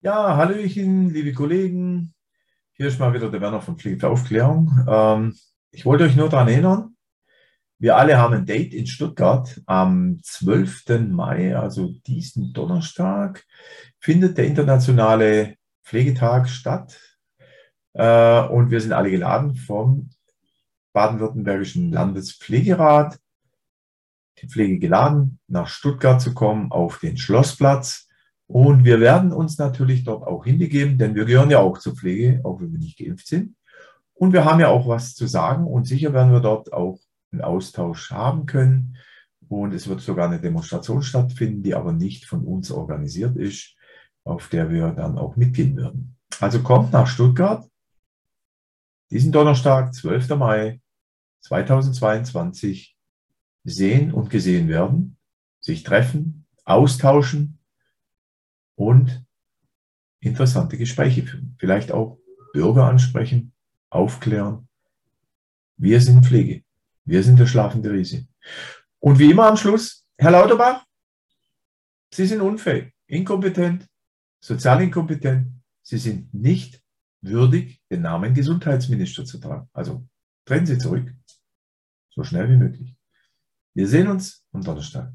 Ja, Hallöchen, liebe Kollegen. Hier ist mal wieder der Werner von Pflege für Aufklärung. Ähm, ich wollte euch nur daran erinnern, wir alle haben ein Date in Stuttgart. Am 12. Mai, also diesen Donnerstag, findet der internationale Pflegetag statt. Äh, und wir sind alle geladen vom Baden-Württembergischen Landespflegerat, die Pflege geladen, nach Stuttgart zu kommen auf den Schlossplatz und wir werden uns natürlich dort auch hinbegeben, denn wir gehören ja auch zur Pflege, auch wenn wir nicht geimpft sind. Und wir haben ja auch was zu sagen und sicher werden wir dort auch einen Austausch haben können. Und es wird sogar eine Demonstration stattfinden, die aber nicht von uns organisiert ist, auf der wir dann auch mitgehen würden. Also kommt nach Stuttgart diesen Donnerstag, 12. Mai 2022, sehen und gesehen werden, sich treffen, austauschen und interessante Gespräche führen. Vielleicht auch Bürger ansprechen, aufklären. Wir sind Pflege. Wir sind der schlafende Riese. Und wie immer am Schluss, Herr Lauterbach, Sie sind unfähig, inkompetent, sozial inkompetent. Sie sind nicht würdig, den Namen Gesundheitsminister zu tragen. Also treten Sie zurück. So schnell wie möglich. Wir sehen uns am Donnerstag.